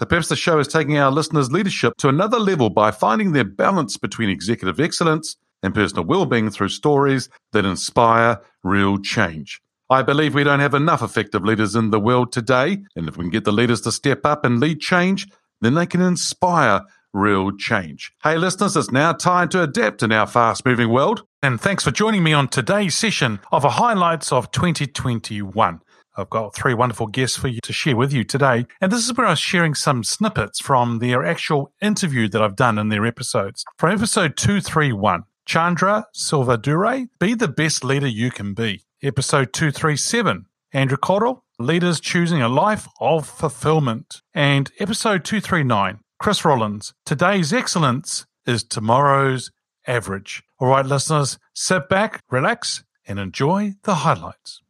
The the show is taking our listeners' leadership to another level by finding their balance between executive excellence and personal well-being through stories that inspire real change. I believe we don't have enough effective leaders in the world today, and if we can get the leaders to step up and lead change, then they can inspire real change. Hey listeners, it's now time to adapt in our fast-moving world. And thanks for joining me on today's session of a highlights of 2021. I've got three wonderful guests for you to share with you today. And this is where I was sharing some snippets from their actual interview that I've done in their episodes. From episode 231, Chandra Selvadurai, Be the Best Leader You Can Be. Episode 237, Andrew Cottle, Leaders Choosing a Life of Fulfillment. And episode 239, Chris Rollins, Today's Excellence is Tomorrow's Average. All right, listeners, sit back, relax, and enjoy the highlights.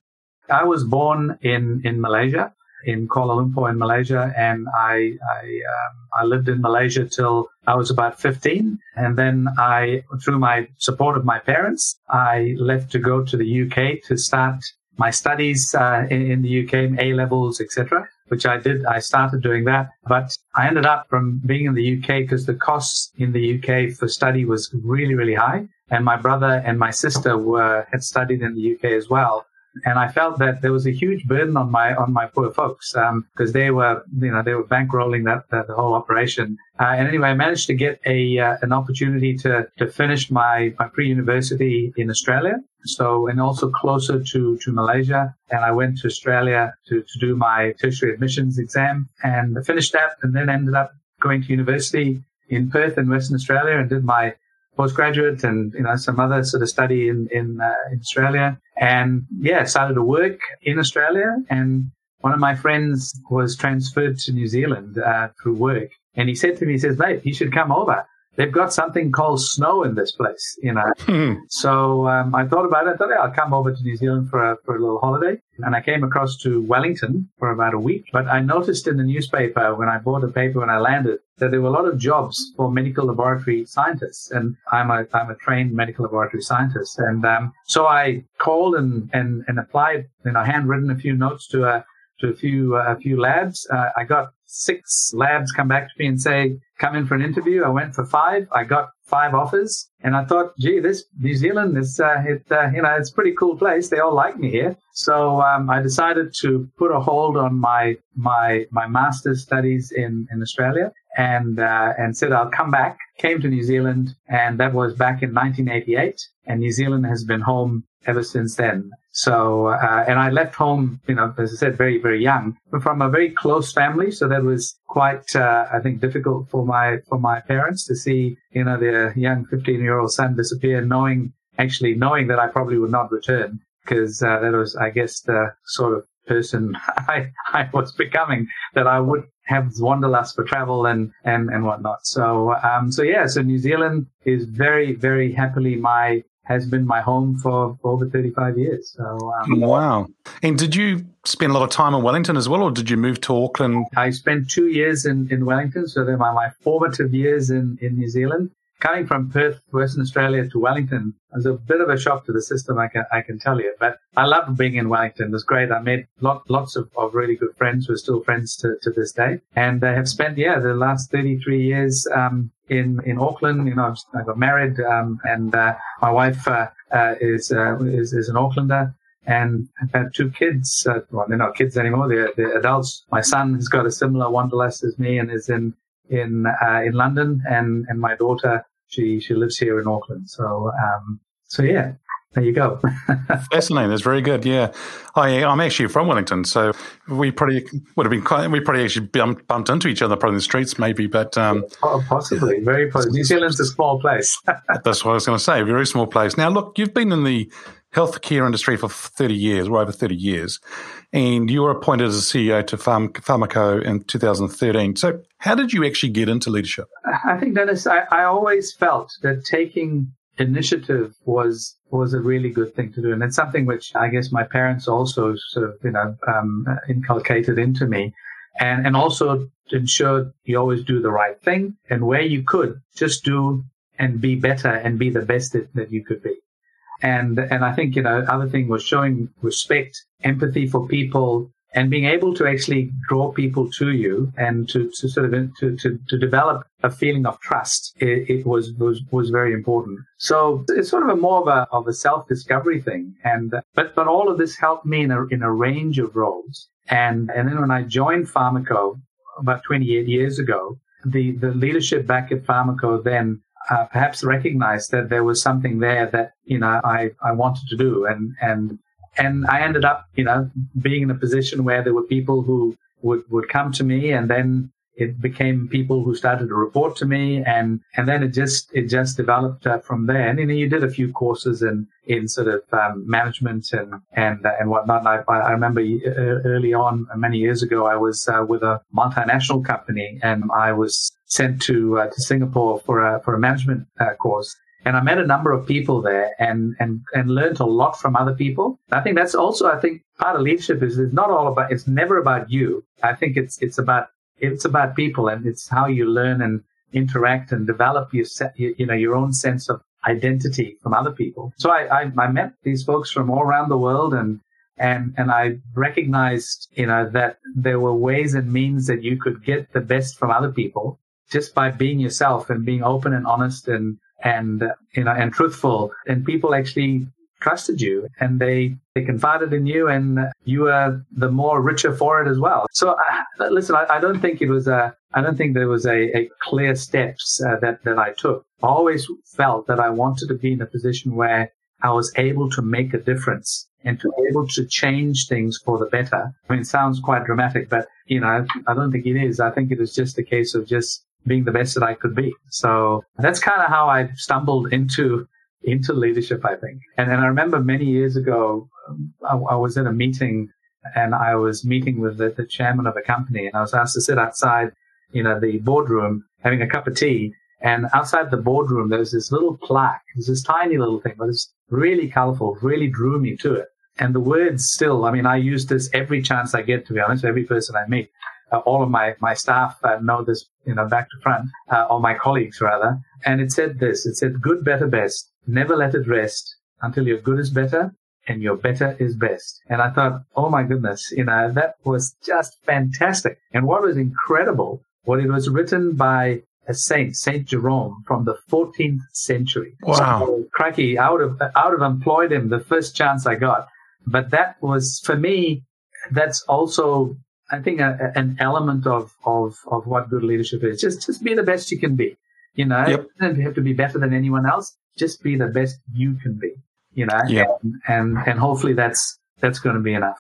I was born in, in Malaysia, in Kuala Lumpur in Malaysia, and I I, um, I lived in Malaysia till I was about 15, and then I, through my support of my parents, I left to go to the UK to start my studies uh, in, in the UK, A levels, etc. Which I did. I started doing that, but I ended up from being in the UK because the costs in the UK for study was really really high, and my brother and my sister were had studied in the UK as well and I felt that there was a huge burden on my on my poor folks because um, they were you know they were bankrolling that, that the whole operation. Uh, and anyway, I managed to get a uh, an opportunity to to finish my my pre university in Australia. So and also closer to to Malaysia, and I went to Australia to to do my tertiary admissions exam and finished that, and then ended up going to university in Perth in Western Australia and did my postgraduate and you know some other sort of study in in, uh, in Australia, and yeah, started to work in Australia. And one of my friends was transferred to New Zealand uh, through work, and he said to me, he says, "Mate, you should come over." They've got something called snow in this place, you know. Hmm. So um, I thought about it. I thought, yeah, I'll come over to New Zealand for a, for a little holiday. And I came across to Wellington for about a week. But I noticed in the newspaper when I bought the paper when I landed that there were a lot of jobs for medical laboratory scientists. And I'm a, I'm a trained medical laboratory scientist. And um, so I called and, and, and applied, you know, handwritten a few notes to a, to a few, uh, a few labs. Uh, I got six labs come back to me and say, come in for an interview. I went for five. I got five offers and I thought, gee, this New Zealand is, uh, it, uh, you know, it's a pretty cool place. They all like me here. So, um, I decided to put a hold on my, my, my master's studies in, in Australia and, uh, and said I'll come back, came to New Zealand and that was back in 1988 and New Zealand has been home ever since then. So, uh, and I left home, you know, as I said, very, very young, but from a very close family. So that was quite, uh, I think, difficult for my, for my parents to see, you know, their young 15 year old son disappear, knowing, actually knowing that I probably would not return because, uh, that was, I guess, the sort of person I, I was becoming that I would have wanderlust for travel and, and, and whatnot. So, um, so yeah, so New Zealand is very, very happily my, has been my home for, for over 35 years. So, um, Wow. And did you spend a lot of time in Wellington as well, or did you move to Auckland? I spent two years in, in Wellington. So they're my, my formative years in, in New Zealand. Coming from Perth, Western Australia to Wellington was a bit of a shock to the system, I can, I can tell you. But I loved being in Wellington. It was great. I made lot, lots of, of really good friends who are still friends to, to this day. And I have spent, yeah, the last 33 years, um, in, in Auckland. You know, I got married, um, and, uh, my wife, uh, uh, is, uh, is, is an Aucklander and I've had two kids. Uh, well, they're not kids anymore; they're, they're adults. My son has got a similar wanderlust as me and is in in uh, in London, and and my daughter she she lives here in Auckland. So um, so yeah, there you go. Fascinating. That's very good. Yeah, I, I'm actually from Wellington, so we probably would have been quite. We probably actually bumped, bumped into each other probably in the streets, maybe. But um, oh, possibly, very possibly. New Zealand's a small place. that's what I was going to say. Very small place. Now, look, you've been in the healthcare industry for 30 years, or over 30 years, and you were appointed as a CEO to Pharm- Pharmaco in 2013. So, how did you actually get into leadership? I think, Dennis, I, I always felt that taking initiative was was a really good thing to do, and it's something which I guess my parents also sort of you know um, inculcated into me, and and also ensured you always do the right thing, and where you could just do and be better and be the best that, that you could be. And, and I think, you know, other thing was showing respect, empathy for people and being able to actually draw people to you and to, to sort of to, to, to develop a feeling of trust it, it, was, was was very important. So it's sort of a more of a of a self-discovery thing. And but but all of this helped me in a in a range of roles. And and then when i joined pharmaco about 28 years ago the the leadership back at pharmaco then uh, perhaps recognized that there was something there that you know I, I wanted to do. And and and I ended up you know being in a position where there were people who would would come to me and then it became people who started to report to me and and then it just it just developed uh, from there. And you know you did a few courses in in sort of um, management and and uh, and whatnot. And I, I remember uh, early on many years ago I was uh, with a multinational company and I was sent to uh, to Singapore for a for a management uh, course and I met a number of people there and, and, and learned a lot from other people. I think that's also, I think part of leadership is it's not all about, it's never about you. I think it's, it's about it's about people and it's how you learn and interact and develop your, you know, your own sense of identity from other people. So I, I, I met these folks from all around the world and, and, and I recognized, you know, that there were ways and means that you could get the best from other people just by being yourself and being open and honest and, and, you know, and truthful. And people actually trusted you and they, they confided in you and you were the more richer for it as well. So uh, listen, I, I, don't think it was a, I don't think there was a, a clear steps uh, that, that I took. I always felt that I wanted to be in a position where I was able to make a difference and to be able to change things for the better. I mean, it sounds quite dramatic, but you know, I don't think it is. I think it is just a case of just being the best that I could be. So that's kind of how I stumbled into into leadership, I think. And, and I remember many years ago, um, I, I, was in a meeting and I was meeting with the, the chairman of a company and I was asked to sit outside, you know, the boardroom having a cup of tea. And outside the boardroom, there was this little plaque. It was this tiny little thing, but it's really colorful, really drew me to it. And the words still, I mean, I use this every chance I get, to be honest, every person I meet. Uh, all of my, my staff uh, know this, you know, back to front, uh, or my colleagues rather. And it said this, it said good, better, best. Never let it rest until your good is better and your better is best. And I thought, oh my goodness, you know, that was just fantastic. And what was incredible, what it was written by a saint, Saint Jerome from the 14th century. Wow. So, crikey, I would have, I would have employed him the first chance I got. But that was, for me, that's also, I think, uh, a, an element of, of, of what good leadership is. Just, just be the best you can be. You know, yep. you don't have to be better than anyone else. Just be the best you can be. You know, yep. and, and and hopefully that's that's going to be enough.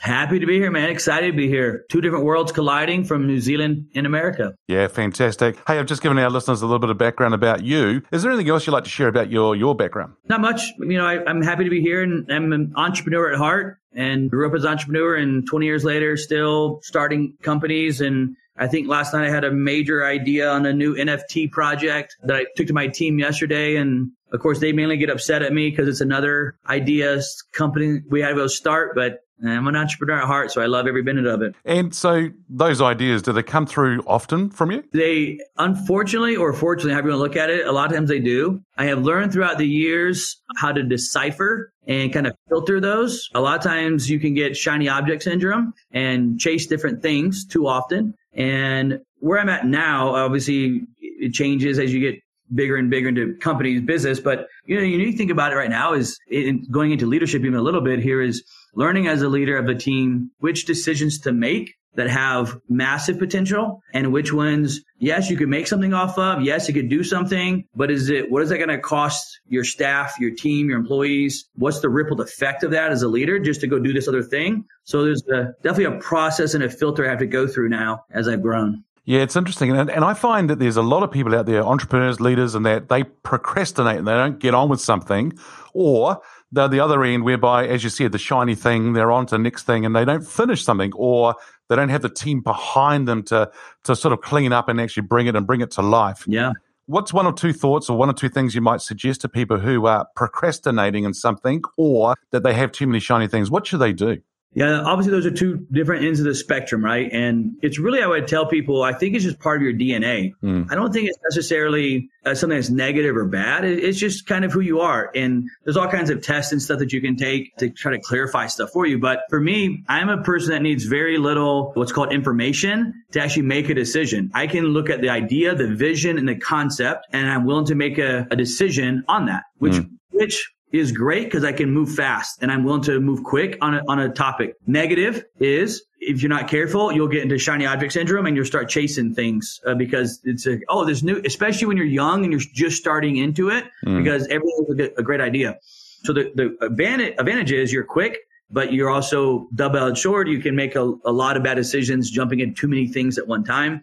Happy to be here, man. Excited to be here. Two different worlds colliding from New Zealand and America. Yeah, fantastic. Hey, I've just given our listeners a little bit of background about you. Is there anything else you'd like to share about your your background? Not much. You know, I, am happy to be here, and I'm an entrepreneur at heart, and grew up as an entrepreneur, and 20 years later, still starting companies and I think last night I had a major idea on a new NFT project that I took to my team yesterday. And of course, they mainly get upset at me because it's another ideas company we had to go start. But I'm an entrepreneur at heart, so I love every minute of it. And so those ideas, do they come through often from you? They, unfortunately or fortunately, however you want to look at it, a lot of times they do. I have learned throughout the years how to decipher and kind of filter those. A lot of times you can get shiny object syndrome and chase different things too often. And where I'm at now, obviously it changes as you get bigger and bigger into companies business. But you know, you need to think about it right now is in going into leadership even a little bit here is learning as a leader of a team which decisions to make that have massive potential and which ones, yes, you could make something off of. Yes, you could do something, but is it, what is that going to cost your staff, your team, your employees? What's the rippled effect of that as a leader just to go do this other thing? So there's a, definitely a process and a filter I have to go through now as I've grown. Yeah, it's interesting. And, and I find that there's a lot of people out there, entrepreneurs, leaders, and that they procrastinate and they don't get on with something. Or they're the other end whereby, as you said, the shiny thing, they're on to the next thing and they don't finish something or they don't have the team behind them to, to sort of clean up and actually bring it and bring it to life. Yeah. What's one or two thoughts or one or two things you might suggest to people who are procrastinating in something or that they have too many shiny things? What should they do? Yeah, obviously those are two different ends of the spectrum, right? And it's really, I would tell people, I think it's just part of your DNA. Mm. I don't think it's necessarily uh, something that's negative or bad. It's just kind of who you are. And there's all kinds of tests and stuff that you can take to try to clarify stuff for you. But for me, I'm a person that needs very little what's called information to actually make a decision. I can look at the idea, the vision, and the concept, and I'm willing to make a, a decision on that, which, mm. which is great because I can move fast and I'm willing to move quick on a, on a topic. Negative is if you're not careful, you'll get into shiny object syndrome and you'll start chasing things uh, because it's a, oh, there's new, especially when you're young and you're just starting into it mm. because everything's a, great idea. So the, the advantage, advantage is you're quick, but you're also double-edged sword. You can make a, a lot of bad decisions jumping in too many things at one time.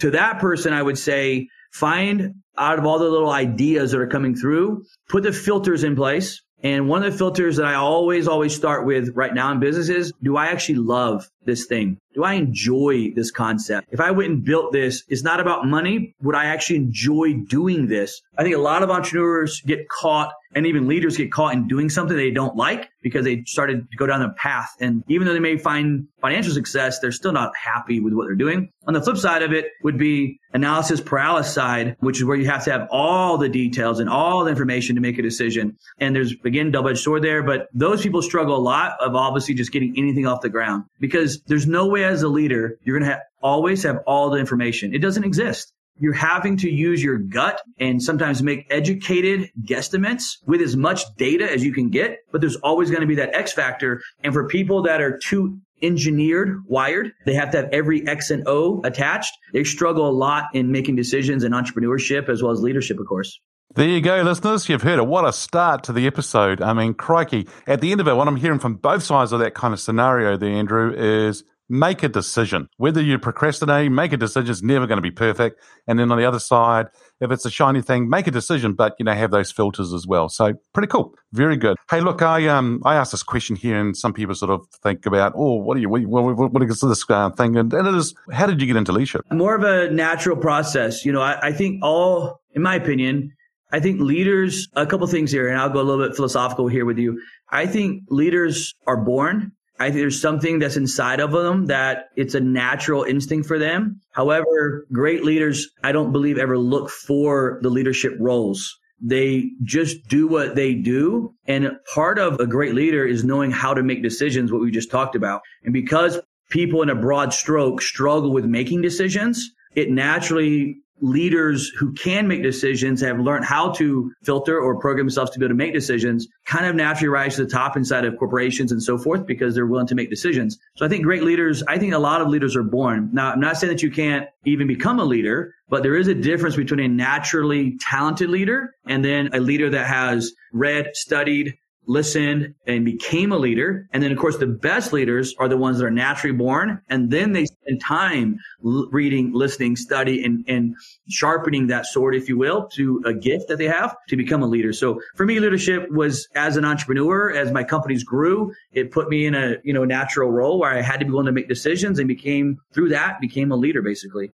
To that person, I would say find out of all the little ideas that are coming through, put the filters in place. And one of the filters that I always, always start with right now in business is, do I actually love this thing? Do I enjoy this concept? If I went and built this, it's not about money. Would I actually enjoy doing this? I think a lot of entrepreneurs get caught and even leaders get caught in doing something they don't like because they started to go down the path. And even though they may find financial success, they're still not happy with what they're doing. On the flip side of it would be analysis paralysis side, which is where you have to have all the details and all the information to make a decision. And there's again double edged sword there, but those people struggle a lot of obviously just getting anything off the ground because there's no way as a leader you're going to have, always have all the information. It doesn't exist you're having to use your gut and sometimes make educated guesstimates with as much data as you can get. But there's always going to be that X factor. And for people that are too engineered, wired, they have to have every X and O attached. They struggle a lot in making decisions in entrepreneurship as well as leadership, of course. There you go, listeners. You've heard it. What a start to the episode. I mean, crikey. At the end of it, what I'm hearing from both sides of that kind of scenario there, Andrew, is make a decision. Whether you procrastinate, make a decision. It's never going to be perfect. And then on the other side, if it's a shiny thing, make a decision, but you know, have those filters as well. So pretty cool. Very good. Hey, look, I um I asked this question here, and some people sort of think about, oh, what are you, what, what, what is this uh, thing? And, and it is, how did you get into leadership? More of a natural process. You know, I, I think all, in my opinion, I think leaders, a couple things here, and I'll go a little bit philosophical here with you. I think leaders are born I think there's something that's inside of them that it's a natural instinct for them. However, great leaders, I don't believe ever look for the leadership roles. They just do what they do. And part of a great leader is knowing how to make decisions, what we just talked about. And because people in a broad stroke struggle with making decisions, it naturally leaders who can make decisions have learned how to filter or program themselves to be able to make decisions kind of naturally rise to the top inside of corporations and so forth because they're willing to make decisions. So I think great leaders, I think a lot of leaders are born. Now, I'm not saying that you can't even become a leader, but there is a difference between a naturally talented leader and then a leader that has read, studied, listened and became a leader. And then, of course, the best leaders are the ones that are naturally born. And then they spend time l- reading, listening, study, and, and sharpening that sword, if you will, to a gift that they have to become a leader. So for me, leadership was as an entrepreneur, as my companies grew, it put me in a, you know, natural role where I had to be willing to make decisions and became through that became a leader basically.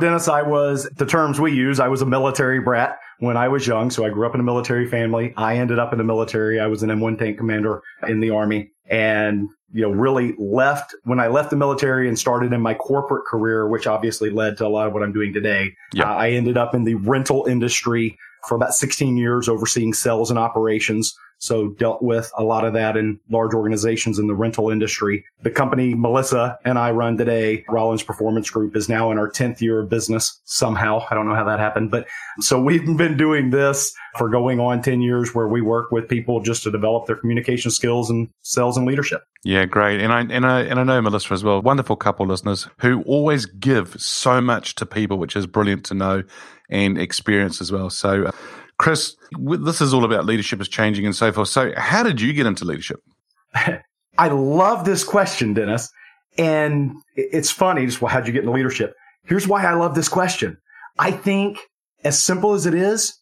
Dennis, I was, the terms we use, I was a military brat when I was young. So I grew up in a military family. I ended up in the military. I was an M1 tank commander in the army and, you know, really left when I left the military and started in my corporate career, which obviously led to a lot of what I'm doing today. Uh, I ended up in the rental industry for about 16 years overseeing sales and operations. So dealt with a lot of that in large organizations in the rental industry. The company Melissa and I run today, Rollins Performance Group is now in our 10th year of business somehow. I don't know how that happened, but so we've been doing this for going on 10 years where we work with people just to develop their communication skills and sales and leadership. Yeah, great. And I and I and I know Melissa as well. Wonderful couple listeners who always give so much to people, which is brilliant to know and experience as well. So, Chris, this is all about leadership is changing and so forth. So, how did you get into leadership? I love this question, Dennis. And it's funny, just well, how'd you get into leadership? Here's why I love this question. I think as simple as it is,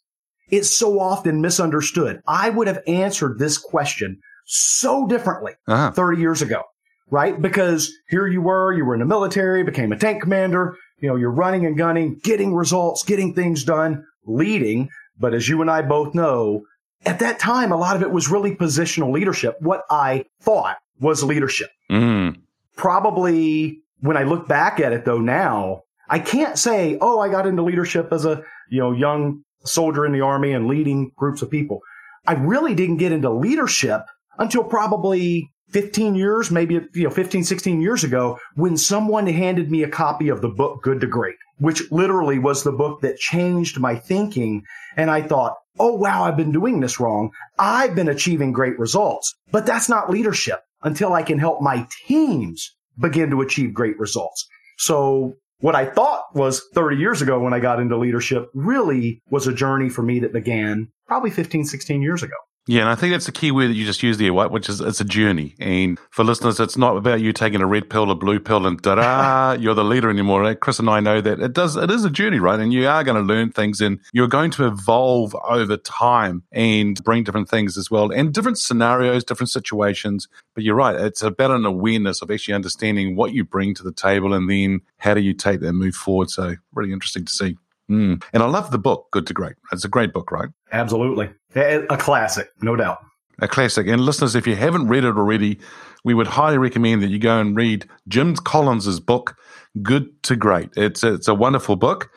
it's so often misunderstood. I would have answered this question so differently Uh-huh. 30 years ago, right? Because here you were, you were in the military, became a tank commander, you know, you're running and gunning, getting results, getting things done, leading. But as you and I both know, at that time, a lot of it was really positional leadership. What I thought was leadership. Mm. Probably when I look back at it though now, I can't say, oh, I got into leadership as a, you know, young soldier in the army and leading groups of people. I really didn't get into leadership until probably 15 years, maybe, you know, 15, 16 years ago when someone handed me a copy of the book Good to Great, which literally was the book that changed my thinking. And I thought, oh, wow, I've been doing this wrong. I've been achieving great results, but that's not leadership until I can help my teams begin to achieve great results. So what I thought was 30 years ago when I got into leadership really was a journey for me that began probably 15, 16 years ago. Yeah, and I think that's the key word that you just used there, White, which is it's a journey. And for listeners, it's not about you taking a red pill, a blue pill, and da you're the leader anymore. Right? Chris and I know that it does. It is a journey, right? And you are going to learn things, and you're going to evolve over time and bring different things as well, and different scenarios, different situations. But you're right; it's about an awareness of actually understanding what you bring to the table, and then how do you take that and move forward. So, really interesting to see. Mm. And I love the book, Good to Great. It's a great book, right? Absolutely. A classic, no doubt. a classic. And listeners, if you haven't read it already, we would highly recommend that you go and read Jim Collins's book, Good to Great. It's a, it's a wonderful book.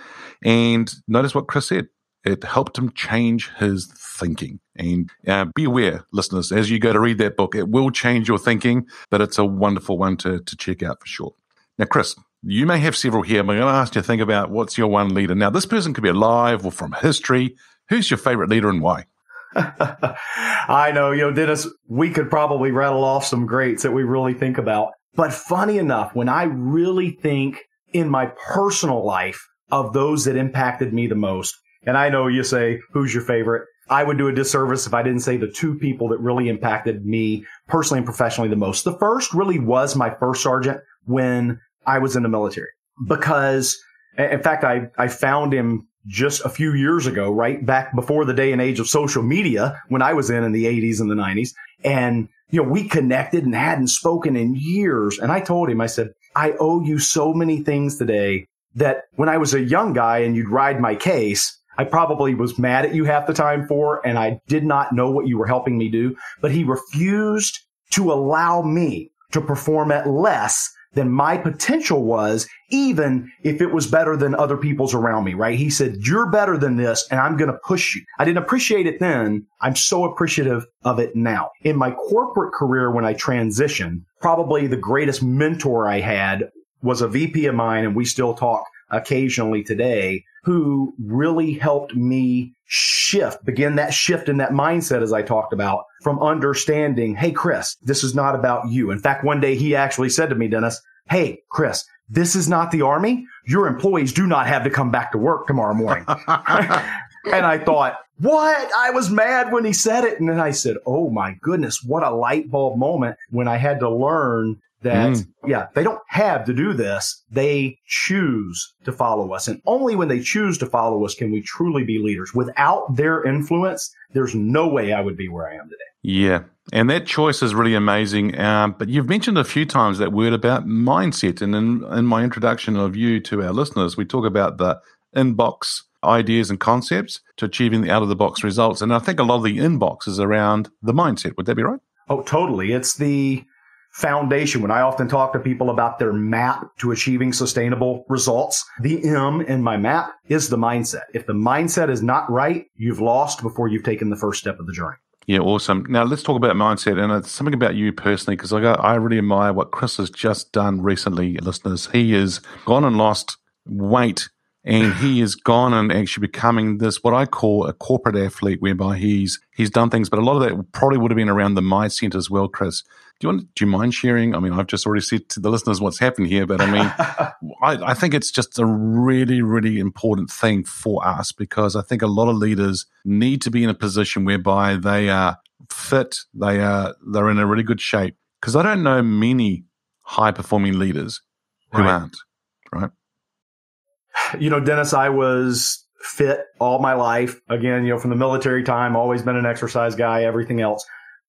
And notice what Chris said. It helped him change his thinking. And uh, be aware, listeners, as you go to read that book, it will change your thinking, but it's a wonderful one to, to check out for sure. Now, Chris, you may have several here, but I'm going to ask you to think about what's your one leader. Now, this person could be alive or from history. Who's your favorite leader and why? I know, you know, Dennis, we could probably rattle off some greats that we really think about. But funny enough, when I really think in my personal life of those that impacted me the most, and I know you say, who's your favorite? I would do a disservice if I didn't say the two people that really impacted me personally and professionally the most. The first really was my first sergeant when I was in the military because in fact, I, I found him just a few years ago, right back before the day and age of social media when I was in in the 80s and the 90s. And, you know, we connected and hadn't spoken in years. And I told him, I said, I owe you so many things today that when I was a young guy and you'd ride my case, I probably was mad at you half the time for, and I did not know what you were helping me do, but he refused to allow me to perform at less than my potential was, even if it was better than other people's around me, right? He said, you're better than this and I'm going to push you. I didn't appreciate it then. I'm so appreciative of it now. In my corporate career, when I transitioned, probably the greatest mentor I had was a VP of mine and we still talk occasionally today who really helped me shift, begin that shift in that mindset, as I talked about, from understanding, hey, Chris, this is not about you. In fact, one day he actually said to me, Dennis, hey, Chris, this is not the army. Your employees do not have to come back to work tomorrow morning. and I thought, what? I was mad when he said it. And then I said, oh my goodness, what a light bulb moment when I had to learn that, Mm. yeah, they don't have to do this. They choose to follow us. And only when they choose to follow us can we truly be leaders. Without their influence, there's no way I would be where I am today. Yeah. And that choice is really amazing. Um, but you've mentioned a few times that word about mindset. And in, in my introduction of you to our listeners, we talk about the inbox ideas and concepts to achieving the out of the box results. And I think a lot of the inbox is around the mindset. Would that be right? Oh, totally. It's the foundation. When I often talk to people about their map to achieving sustainable results, the M in my map is the mindset. If the mindset is not right, you've lost before you've taken the first step of the journey. Yeah, awesome. Now let's talk about mindset and it's something about you personally because I got, I really admire what Chris has just done recently, listeners. He has gone and lost weight and he has gone and actually becoming this what I call a corporate athlete, whereby he's he's done things, but a lot of that probably would have been around the mindset as well, Chris. Do you want? Do you mind sharing? I mean, I've just already said to the listeners what's happened here, but I mean, I, I think it's just a really, really important thing for us because I think a lot of leaders need to be in a position whereby they are fit, they are they're in a really good shape. Because I don't know many high performing leaders who Right. aren't. Right. you know, Dennis, I was fit all my life. Again, you know, from the military time, always been an exercise guy, everything else.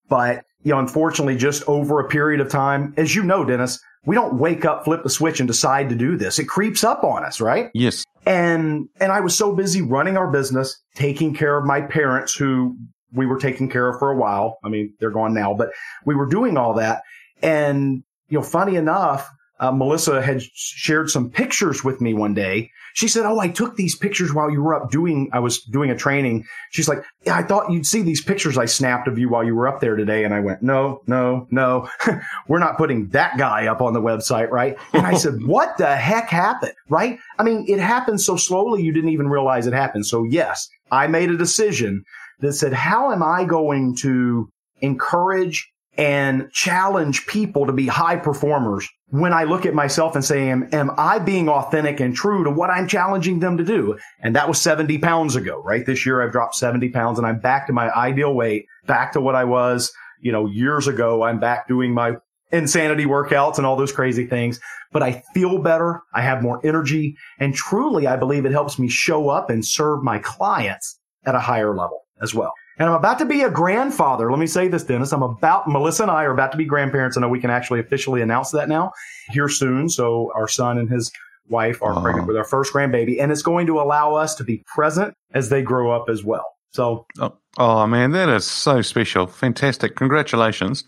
But, you know, unfortunately, just over a period of time, as you know, Dennis, we don't wake up, flip the switch and decide to do this. It creeps up on us, right? Yes. And, and I was so busy running our business, taking care of my parents who we were taking care of for a while. I mean, they're gone now, but we were doing all that. And, you know, funny enough, uh, Melissa had shared some pictures with me one day. She said, Oh, I took these pictures while you were up doing, I was doing a training. She's like, yeah, I thought you'd see these pictures I snapped of you while you were up there today. And I went, no, no, no, we're not putting that guy up on the website. Right. And I said, what the heck happened? Right. I mean, it happened so slowly. You didn't even realize it happened. So yes, I made a decision that said, how am I going to encourage and challenge people to be high performers when I look at myself and say, am, am I being authentic and true to what I'm challenging them to do? And that was 70 pounds ago, right? This year I've dropped 70 pounds and I'm back to my ideal weight, back to what I was, you know, years ago. I'm back doing my insanity workouts and all those crazy things, but I feel better. I have more energy and truly I believe it helps me show up and serve my clients at a higher level as well. And I'm about to be a grandfather. Let me say this, Dennis. I'm about, Melissa and I are about to be grandparents. I know we can actually officially announce that now here soon. So our son and his wife are Wow. pregnant with our first grandbaby and it's going to allow us to be present as they grow up as well. So Oh, oh man, that is so special. Fantastic. Congratulations.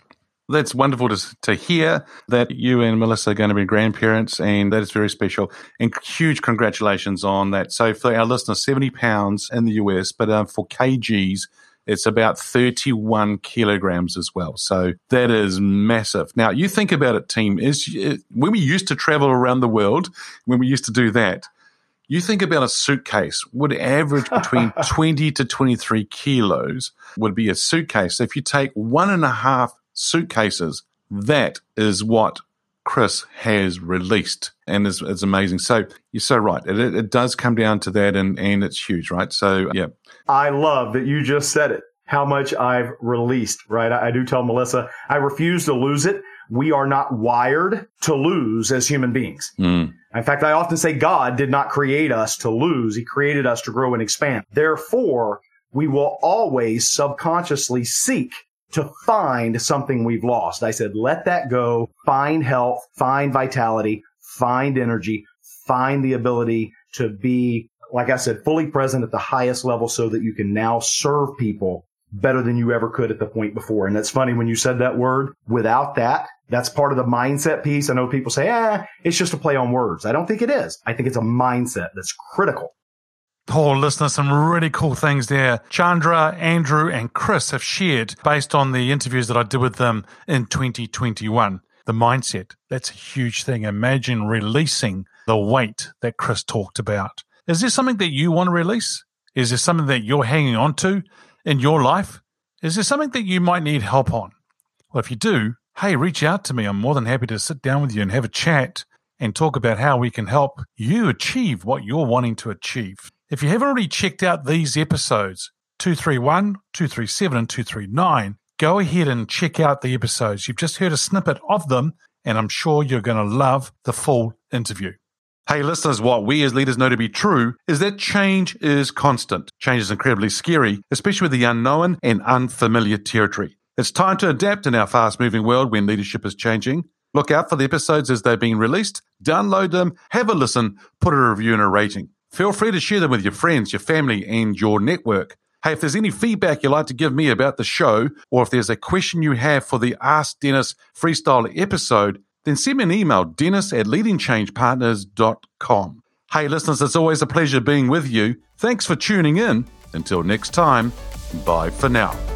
That's wonderful to, to hear that you and Melissa are going to be grandparents, and that is very special. And huge congratulations on that. So, for our listeners, 70 pounds in the US, but uh, for kgs, it's about 31 kilograms as well. So, that is massive. Now, you think about it, team, is uh, when we used to travel around the world, when we used to do that, you think about a suitcase would average between 20 to 23 kilos would be a suitcase. So if you take one and a half suitcases, that is what Chris has released and is, is amazing. So you're so right. It, it, it does come down to that and, and it's huge, right? So yeah. I love that you just said it, how much I've released, right? I, I do tell Melissa, I refuse to lose it. We are not wired to lose as human beings. Mm. In fact, I often say God did not create us to lose. He created us to grow and expand. Therefore, we will always subconsciously seek to find something we've lost. I said, let that go, find health, find vitality, find energy, find the ability to be, like I said, fully present at the highest level so that you can now serve people better than you ever could at the point before. And that's funny when you said that word. Without that, that's part of the mindset piece. I know people say, eh, it's just a play on words. I don't think it is. I think it's a mindset that's critical. Oh, listener, some really cool things there. Chandra, Andrew, and Chris have shared based on the interviews that I did with them in 2021. The mindset, that's a huge thing. Imagine releasing the weight that Chris talked about. Is there something that you want to release? Is there something that you're hanging on to in your life? Is there something that you might need help on? Well, if you do, hey, reach out to me. I'm more than happy to sit down with you and have a chat and talk about how we can help you achieve what you're wanting to achieve. If you haven't already checked out these episodes, 231, 237, and 239, go ahead and check out the episodes. You've just heard a snippet of them, and I'm sure you're going to love the full interview. Hey, listeners, what we as leaders know to be true is that change is constant. Change is incredibly scary, especially with the unknown and unfamiliar territory. It's time to adapt in our fast moving world when leadership is changing. Look out for the episodes as they're being released, download them, have a listen, put a review and a rating. Feel free to share them with your friends, your family, and your network. Hey, if there's any feedback you'd like to give me about the show, or if there's a question you have for the Ask Dennis Freestyle episode, then send me an email, dennis at leadingchangepartners.com. Hey, listeners, it's always a pleasure being with you. Thanks for tuning in. Until next time, bye for now.